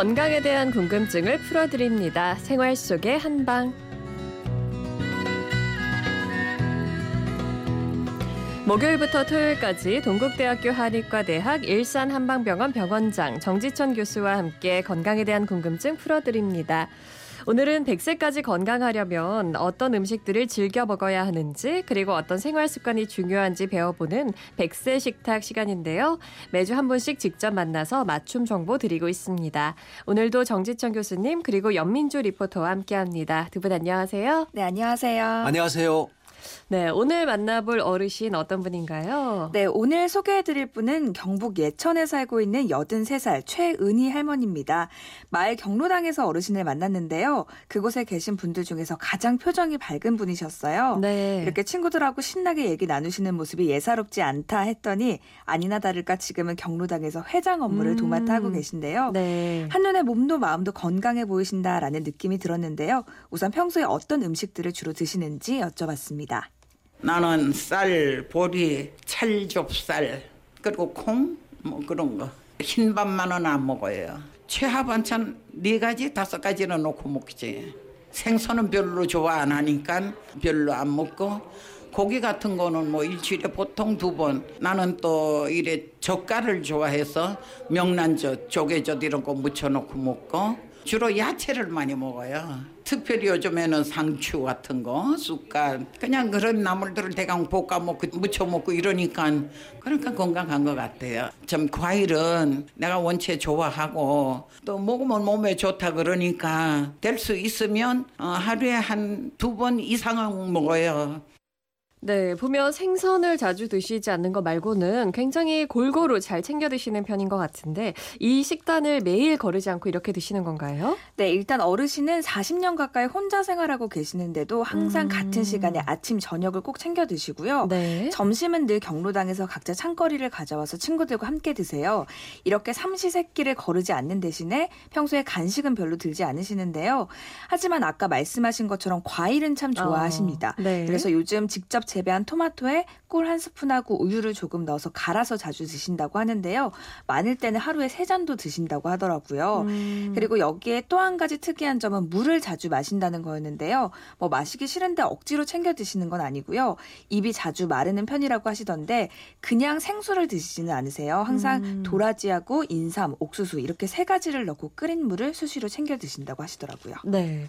건강에 대한 궁금증을 풀어드립니다. 생활 속의 한방. 목요일부터 토요일까지 동국대학교 한의과대학 일산한방병원 병원장 정지천 교수와 함께 건강에 대한 궁금증 풀어드립니다. 오늘은 100세까지 건강하려면 어떤 음식들을 즐겨 먹어야 하는지 그리고 어떤 생활 습관이 중요한지 배워보는 100세 식탁 시간인데요. 매주 한 분씩 직접 만나서 맞춤 정보 드리고 있습니다. 오늘도 정지천 교수님 그리고 연민주 리포터와 함께합니다. 두 분 안녕하세요. 네, 안녕하세요. 안녕하세요. 네, 오늘 만나볼 어르신 어떤 분인가요? 네, 오늘 소개해드릴 분은 경북 예천에 살고 있는 83살 최은희 할머니입니다. 마을 경로당에서 어르신을 만났는데요. 그곳에 계신 분들 중에서 가장 표정이 밝은 분이셨어요. 네. 이렇게 친구들하고 신나게 얘기 나누시는 모습이 예사롭지 않다 했더니 아니나 다를까 지금은 경로당에서 회장 업무를 음. 도맡아 하고 계신데요. 네. 한눈에 몸도 마음도 건강해 보이신다라는 느낌이 들었는데요. 우선 평소에 어떤 음식들을 주로 드시는지 여쭤봤습니다. 나는 쌀, 보리, 찰좁쌀 그리고 콩 뭐 그런 거 흰밥만은 안 먹어요. 최하 반찬 네 가지 다섯 가지는 놓고 먹지. 생선은 별로 좋아 안 하니까 별로 안 먹고 고기 같은 거는 뭐 일주일에 보통 두 번. 나는 또 이래 젓갈을 좋아해서 명란젓, 조개젓 이런 거 무쳐놓고 먹고 주로 야채를 많이 먹어요. 특별히 요즘에는 상추 같은 거, 쑥갓, 그냥 그런 나물들을 대강 볶아 먹고 무쳐 먹고 이러니까 그러니까 건강한 것 같아요. 좀 과일은 내가 원체 좋아하고 또 먹으면 몸에 좋다 그러니까 될 수 있으면 어, 하루에 한 두 번 이상은 먹어요. 네, 보면 생선을 자주 드시지 않는 것 말고는 굉장히 골고루 잘 챙겨 드시는 편인 것 같은데 이 식단을 매일 거르지 않고 이렇게 드시는 건가요? 네, 일단 어르신은 40년 가까이 혼자 생활하고 계시는데도 항상 음. 같은 시간에 아침, 저녁을 꼭 챙겨 드시고요. 네. 점심은 늘 경로당에서 각자 창거리를 가져와서 친구들과 함께 드세요. 이렇게 삼시세끼를 거르지 않는 대신에 평소에 간식은 별로 들지 않으시는데요. 하지만 아까 말씀하신 것처럼 과일은 참 좋아하십니다. 어, 네. 그래서 요즘 직접 재배한 토마토에 꿀 한 스푼하고 우유를 조금 넣어서 갈아서 자주 드신다고 하는데요. 많을 때는 하루에 세 잔도 드신다고 하더라고요. 음. 그리고 여기에 또 한 가지 특이한 점은 물을 자주 마신다는 거였는데요. 뭐 마시기 싫은데 억지로 챙겨 드시는 건 아니고요. 입이 자주 마르는 편이라고 하시던데 그냥 생수를 드시지는 않으세요. 항상 음. 도라지하고 인삼, 옥수수 이렇게 세 가지를 넣고 끓인 물을 수시로 챙겨 드신다고 하시더라고요. 네.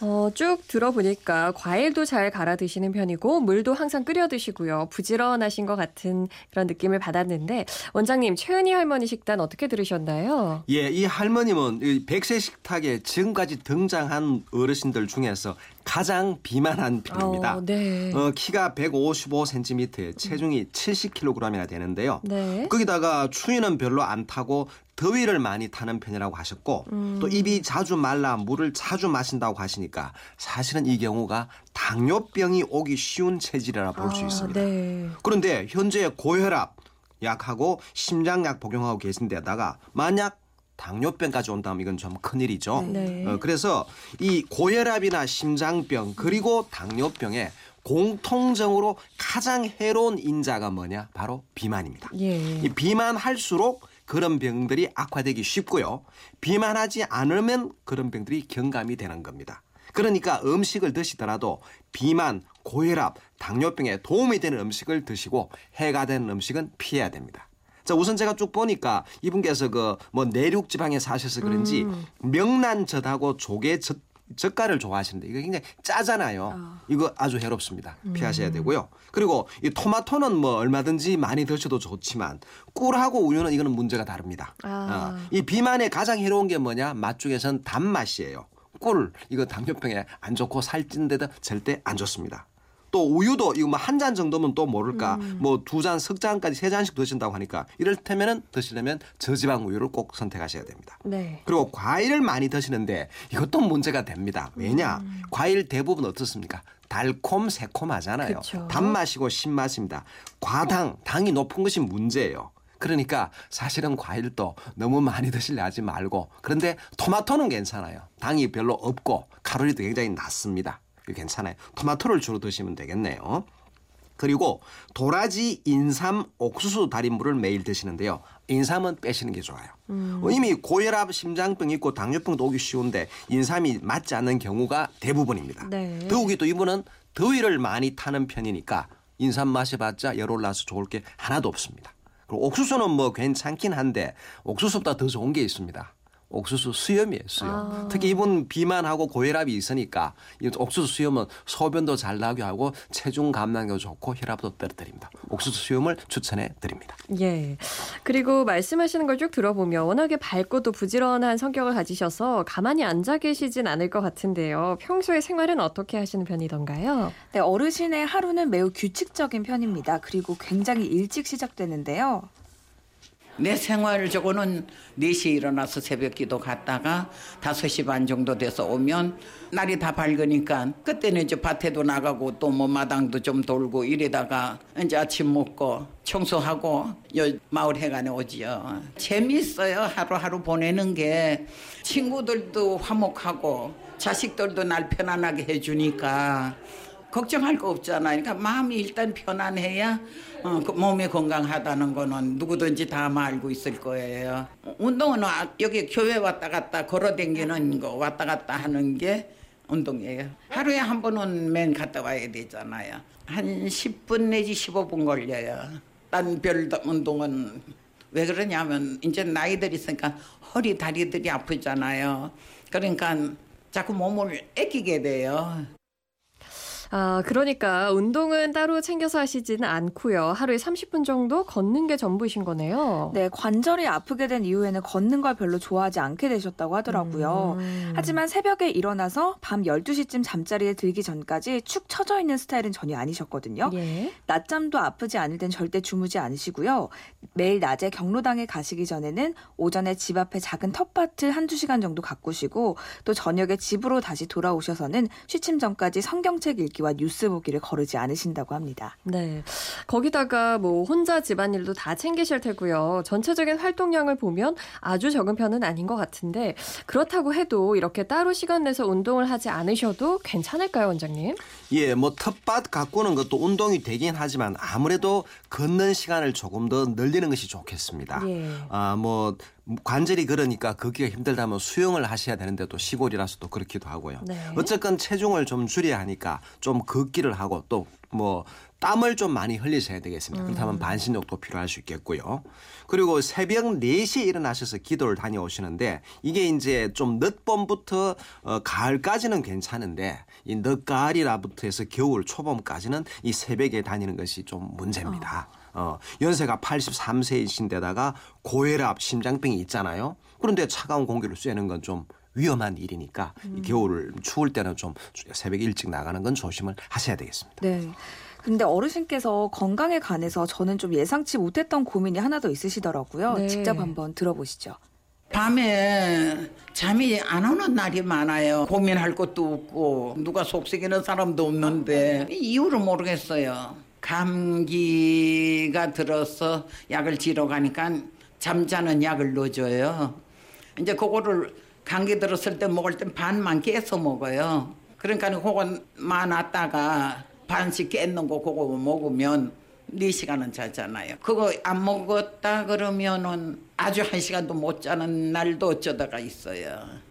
어, 쭉 들어보니까 과일도 잘 갈아 드시는 편이고 물도 항상 끓여 드시고요. 부지런하신 것 같은 그런 느낌을 받았는데 원장님 최은희 할머니 식단 어떻게 들으셨나요? 예, 이 할머님은 이 백세 식탁에 지금까지 등장한 어르신들 중에서 가장 비만한 편입니다. 어, 네. 어, 키가 155cm에 체중이 70kg이나 되는데요. 네. 거기다가 추위는 별로 안 타고 더위를 많이 타는 편이라고 하셨고 음. 또 입이 자주 말라 물을 자주 마신다고 하시니까 사실은 이 경우가 당뇨병이 오기 쉬운 체질이라 볼수 아, 있습니다. 네. 그런데 현재 고혈압 약하고 심장약 복용하고 계신 데다가 만약 당뇨병까지 온다면 이건 좀 큰일이죠. 네. 어, 그래서 이 고혈압이나 심장병 그리고 당뇨병에 공통적으로 가장 해로운 인자가 뭐냐? 바로 비만입니다. 예. 이 비만 할수록 그런 병들이 악화되기 쉽고요. 비만하지 않으면 그런 병들이 경감이 되는 겁니다. 그러니까 음식을 드시더라도 비만, 고혈압, 당뇨병에 도움이 되는 음식을 드시고 해가 되는 음식은 피해야 됩니다. 자, 우선 제가 쭉 보니까 이분께서 그 뭐 내륙 지방에 사셔서 그런지 음. 명란젓하고 조개젓 젓갈을 좋아하시는데 이거 굉장히 짜잖아요. 아. 이거 아주 해롭습니다. 음. 피하셔야 되고요. 그리고 이 토마토는 뭐 얼마든지 많이 드셔도 좋지만 꿀하고 우유는 이거는 문제가 다릅니다. 아. 어, 이 비만에 가장 해로운 게 뭐냐? 맛 중에선 단맛이에요. 꿀 이거 당뇨병에 안 좋고 살찐데도 절대 안 좋습니다. 또 우유도 이거 뭐 한 잔 정도면 또 모를까 음. 뭐두 잔, 석 잔까지 세 잔씩 드신다고 하니까 이를테면은 드시려면 저지방 우유를 꼭 선택하셔야 됩니다. 네. 그리고 과일을 많이 드시는데 이것도 문제가 됩니다. 왜냐? 음. 과일 대부분 어떻습니까? 달콤 새콤하잖아요. 그쵸. 단맛이고 신맛입니다. 과당, 당이 높은 것이 문제예요. 그러니까 사실은 과일도 너무 많이 드시려 하지 말고 그런데 토마토는 괜찮아요. 당이 별로 없고 칼로리도 굉장히 낮습니다. 괜찮아요. 토마토를 주로 드시면 되겠네요. 그리고 도라지, 인삼, 옥수수 달인물을 매일 드시는데요. 인삼은 빼시는 게 좋아요. 어, 이미 고혈압, 심장병 있고 당뇨병도 오기 쉬운데 인삼이 맞지 않는 경우가 대부분입니다. 네. 더욱이 또 이분은 더위를 많이 타는 편이니까 인삼 마셔봤자 열 올라서 좋을 게 하나도 없습니다. 그리고 옥수수는 뭐 괜찮긴 한데 옥수수보다 더 좋은 게 있습니다. 옥수수 수염이에요, 수염. 아. 특히 이분 비만하고 고혈압이 있으니까 이 옥수수 수염은 소변도 잘 나게 하고 체중 감량도 좋고 혈압도 떨어뜨립니다. 옥수수 수염을 추천해 드립니다. 예. 그리고 말씀하시는 걸 쭉 들어보면 워낙에 밝고 또 부지런한 성격을 가지셔서 가만히 앉아 계시진 않을 것 같은데요. 평소에 생활은 어떻게 하시는 편이던가요? 네, 어르신의 하루는 매우 규칙적인 편입니다. 그리고 굉장히 일찍 시작되는데요. 내 생활 저거는 4시에 일어나서 새벽 기도 갔다가 5시 반 정도 돼서 오면 날이 다 밝으니까 그때는 이제 밭에도 나가고 또 뭐 마당도 좀 돌고 이래다가 이제 아침 먹고 청소하고 요 마을 해관에 오지요. 재미있어요. 하루하루 보내는 게 친구들도 화목하고 자식들도 날 편안하게 해주니까 걱정할 거 없잖아요. 그러니까 마음이 일단 편안해야 어, 그 몸이 건강하다는 거는 누구든지 다 알고 있을 거예요. 운동은 아- 여기 교회 왔다 갔다 걸어다니는 거 왔다 갔다 하는 게 운동이에요. 하루에 한 번은 맨 갔다 와야 되잖아요. 한 10분 내지 15분 걸려요. 딴 별 운동은 왜 그러냐면 이제 나이들 있으니까 허리 다리들이 아프잖아요. 그러니까 자꾸 몸을 아끼게 돼요. 아, 그러니까 운동은 따로 챙겨서 하시지는 않고요. 하루에 30분 정도 걷는 게 전부이신 거네요. 네, 관절이 아프게 된 이후에는 걷는 걸 별로 좋아하지 않게 되셨다고 하더라고요. 음. 하지만 새벽에 일어나서 밤 12시쯤 잠자리에 들기 전까지 축 처져 있는 스타일은 전혀 아니셨거든요. 예. 낮잠도 아프지 않을 땐 절대 주무지 않으시고요. 매일 낮에 경로당에 가시기 전에는 오전에 집 앞에 작은 텃밭을 한두 시간 정도 가꾸시고 또 저녁에 집으로 다시 돌아오셔서는 취침 전까지 성경책 읽기 와 뉴스 보기를 거르지 않으신다고 합니다. 네. 거기다가 뭐 혼자 집안일도 다 챙기실 테고요. 전체적인 활동량을 보면 아주 적은 편은 아닌 것 같은데 그렇다고 해도 이렇게 따로 시간 내서 운동을 하지 않으셔도 괜찮을까요, 원장님? 예, 뭐 텃밭 가꾸는 것도 운동이 되긴 하지만 아무래도 걷는 시간을 조금 더 늘리는 것이 좋겠습니다. 예. 아, 뭐 관절이 그러니까 걷기가 힘들다면 수영을 하셔야 되는데 또 시골이라서 또 그렇기도 하고요. 네. 어쨌건 체중을 좀 줄여야 하니까 좀 걷기를 하고 또 뭐 땀을 좀 많이 흘리셔야 되겠습니다. 그렇다면 반신욕도 필요할 수 있겠고요. 그리고 새벽 4시에 일어나셔서 기도를 다녀오시는데 이게 이제 좀 늦봄부터 어, 가을까지는 괜찮은데 이 늦가을이라부터 해서 겨울 초봄까지는 이 새벽에 다니는 것이 좀 문제입니다. 어, 연세가 83세이신데다가 고혈압, 심장병이 있잖아요. 그런데 차가운 공기를 쐬는 건 좀 위험한 일이니까 이 겨울 추울 때는 좀 새벽 일찍 나가는 건 조심을 하셔야 되겠습니다. 네. 근데 어르신께서 건강에 관해서 저는 좀 예상치 못했던 고민이 하나 더 있으시더라고요. 네. 직접 한번 들어보시죠. 밤에 잠이 안 오는 날이 많아요. 고민할 것도 없고 누가 속삭이는 사람도 없는데 이유를 모르겠어요. 감기가 들어서 약을 지러 가니까 잠자는 약을 넣어줘요. 이제 그거를 감기 들었을 때 먹을 땐 반만 깨서 먹어요. 그러니까 그건 많았다가 반씩 깼는 거 그거 먹으면 네 시간은 자잖아요. 그거 안 먹었다 그러면은 아주 한 시간도 못 자는 날도 어쩌다가 있어요.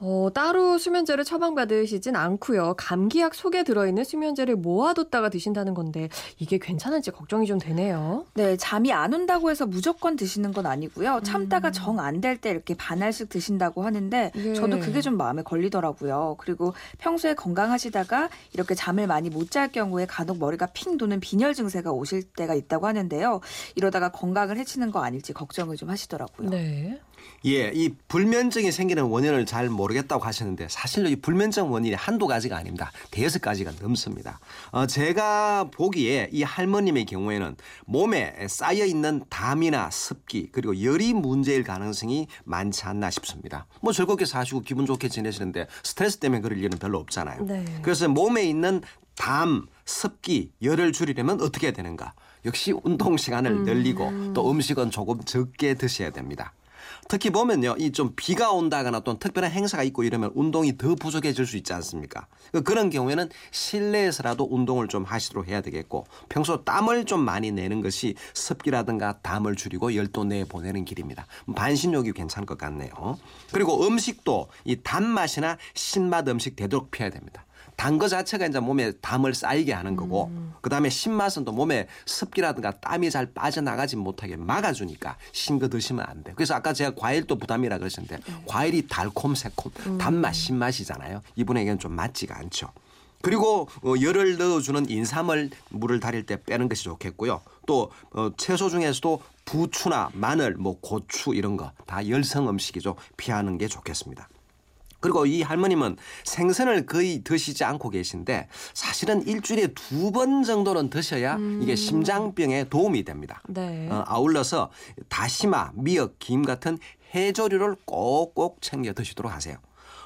어, 따로 수면제를 처방받으시진 않고요. 감기약 속에 들어있는 수면제를 모아뒀다가 드신다는 건데 이게 괜찮을지 걱정이 좀 되네요. 네, 잠이 안 온다고 해서 무조건 드시는 건 아니고요. 참다가 정안 될 때 이렇게 반알씩 드신다고 하는데 예. 저도 그게 좀 마음에 걸리더라고요. 그리고 평소에 건강하시다가 이렇게 잠을 많이 못 잘 경우에 간혹 머리가 핑 도는 빈혈 증세가 오실 때가 있다고 하는데요. 이러다가 건강을 해치는 거 아닐지 걱정을 좀 하시더라고요. 네. 예, 이 불면증이 생기는 원인을 잘 모르 겠다고 하셨는데 사실로 이 불면증 원인이 한두 가지가 아닙니다. 대여섯 가지가 넘습니다. 어, 제가 보기에 이 할머님의 경우에는 몸에 쌓여 있는 담이나 습기 그리고 열이 문제일 가능성이 많지 않나 싶습니다. 뭐 즐겁게 사시고 기분 좋게 지내시는데 스트레스 때문에 그럴 일은 별로 없잖아요. 네. 그래서 몸에 있는 담, 습기, 열을 줄이려면 어떻게 해야 되는가? 역시 운동 시간을 늘리고 또 음식은 조금 적게 드셔야 됩니다. 특히 보면요, 이 좀 비가 온다거나 또 특별한 행사가 있고 이러면 운동이 더 부족해질 수 있지 않습니까? 그 그런 경우에는 실내에서라도 운동을 좀 하시도록 해야 되겠고 평소 땀을 좀 많이 내는 것이 습기라든가 담을 줄이고 열도 내 보내는 길입니다. 반신욕이 괜찮을 것 같네요. 그리고 음식도 이 단맛이나 신맛 음식 되도록 피해야 됩니다. 단 거 자체가 이제 몸에 담을 쌓이게 하는 거고 그다음에 신맛은 또 몸에 습기라든가 땀이 잘 빠져나가지 못하게 막아주니까 신거 드시면 안 돼요. 그래서 아까 제가 과일도 부담이라 그러셨는데 과일이 달콤 새콤 단맛 신맛이잖아요. 이분에게는 좀 맞지가 않죠. 그리고 어, 열을 넣어주는 인삼을 물을 달일 때 빼는 것이 좋겠고요. 또 어, 채소 중에서도 부추나 마늘, 뭐 고추 이런 거 다 열성 음식이죠. 피하는 게 좋겠습니다. 그리고 이 할머님은 생선을 거의 드시지 않고 계신데 사실은 일주일에 두 번 정도는 드셔야 이게 심장병에 도움이 됩니다. 네. 어, 아울러서 다시마, 미역, 김 같은 해조류를 꼭꼭 챙겨 드시도록 하세요.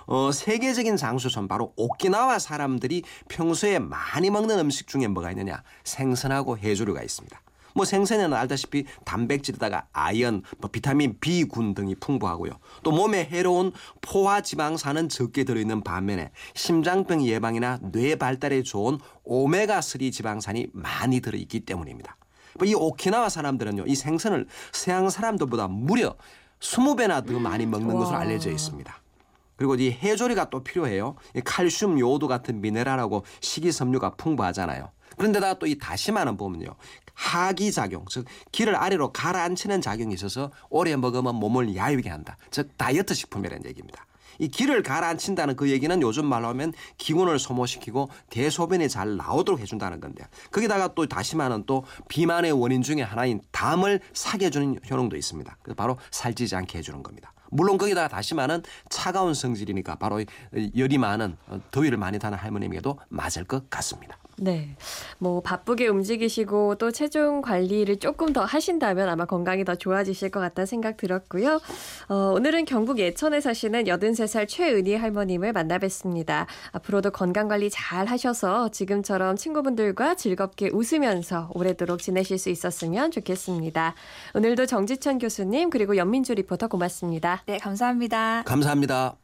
어, 세계적인 장수선 바로 오키나와 사람들이 평소에 많이 먹는 음식 중에 뭐가 있느냐? 생선하고 해조류가 있습니다. 뭐 생선에는 알다시피 단백질에다가 아연, 뭐 비타민 B군 등이 풍부하고요. 또 몸에 해로운 포화 지방산은 적게 들어있는 반면에 심장병 예방이나 뇌 발달에 좋은 오메가3 지방산이 많이 들어있기 때문입니다. 뭐이 오키나와 사람들은요, 이 생선을 서양 사람들보다 무려 20배나 더 많이 먹는 것으로 와. 알려져 있습니다. 그리고 이 해조리가 또 필요해요. 이 칼슘, 요오드 같은 미네랄하고 식이섬유가 풍부하잖아요. 그런데다가 또 이 다시마는 보면요. 하기 작용, 즉 기를 아래로 가라앉히는 작용이 있어서 오래 먹으면 몸을 야위게 한다. 즉 다이어트 식품이라는 얘기입니다. 이 기를 가라앉힌다는 그 얘기는 요즘 말로 하면 기운을 소모시키고 대소변이 잘 나오도록 해준다는 건데 거기다가 또 다시마는 또 비만의 원인 중에 하나인 담을 사게 해주는 효능도 있습니다. 바로 살찌지 않게 해주는 겁니다. 물론 거기다가 다시마는 차가운 성질이니까 바로 열이 많은 어, 더위를 많이 타는 할머님에게도 맞을 것 같습니다. 네. 뭐 바쁘게 움직이시고 또 체중 관리를 조금 더 하신다면 아마 건강이 더 좋아지실 것 같다는 생각 들었고요. 어, 오늘은 경북 예천에 사시는 83살 최은희 할머님을 만나뵀습니다. 앞으로도 건강 관리 잘 하셔서 지금처럼 친구분들과 즐겁게 웃으면서 오래도록 지내실 수 있었으면 좋겠습니다. 오늘도 정지천 교수님 그리고 연민주 리포터 고맙습니다. 네, 감사합니다. 감사합니다.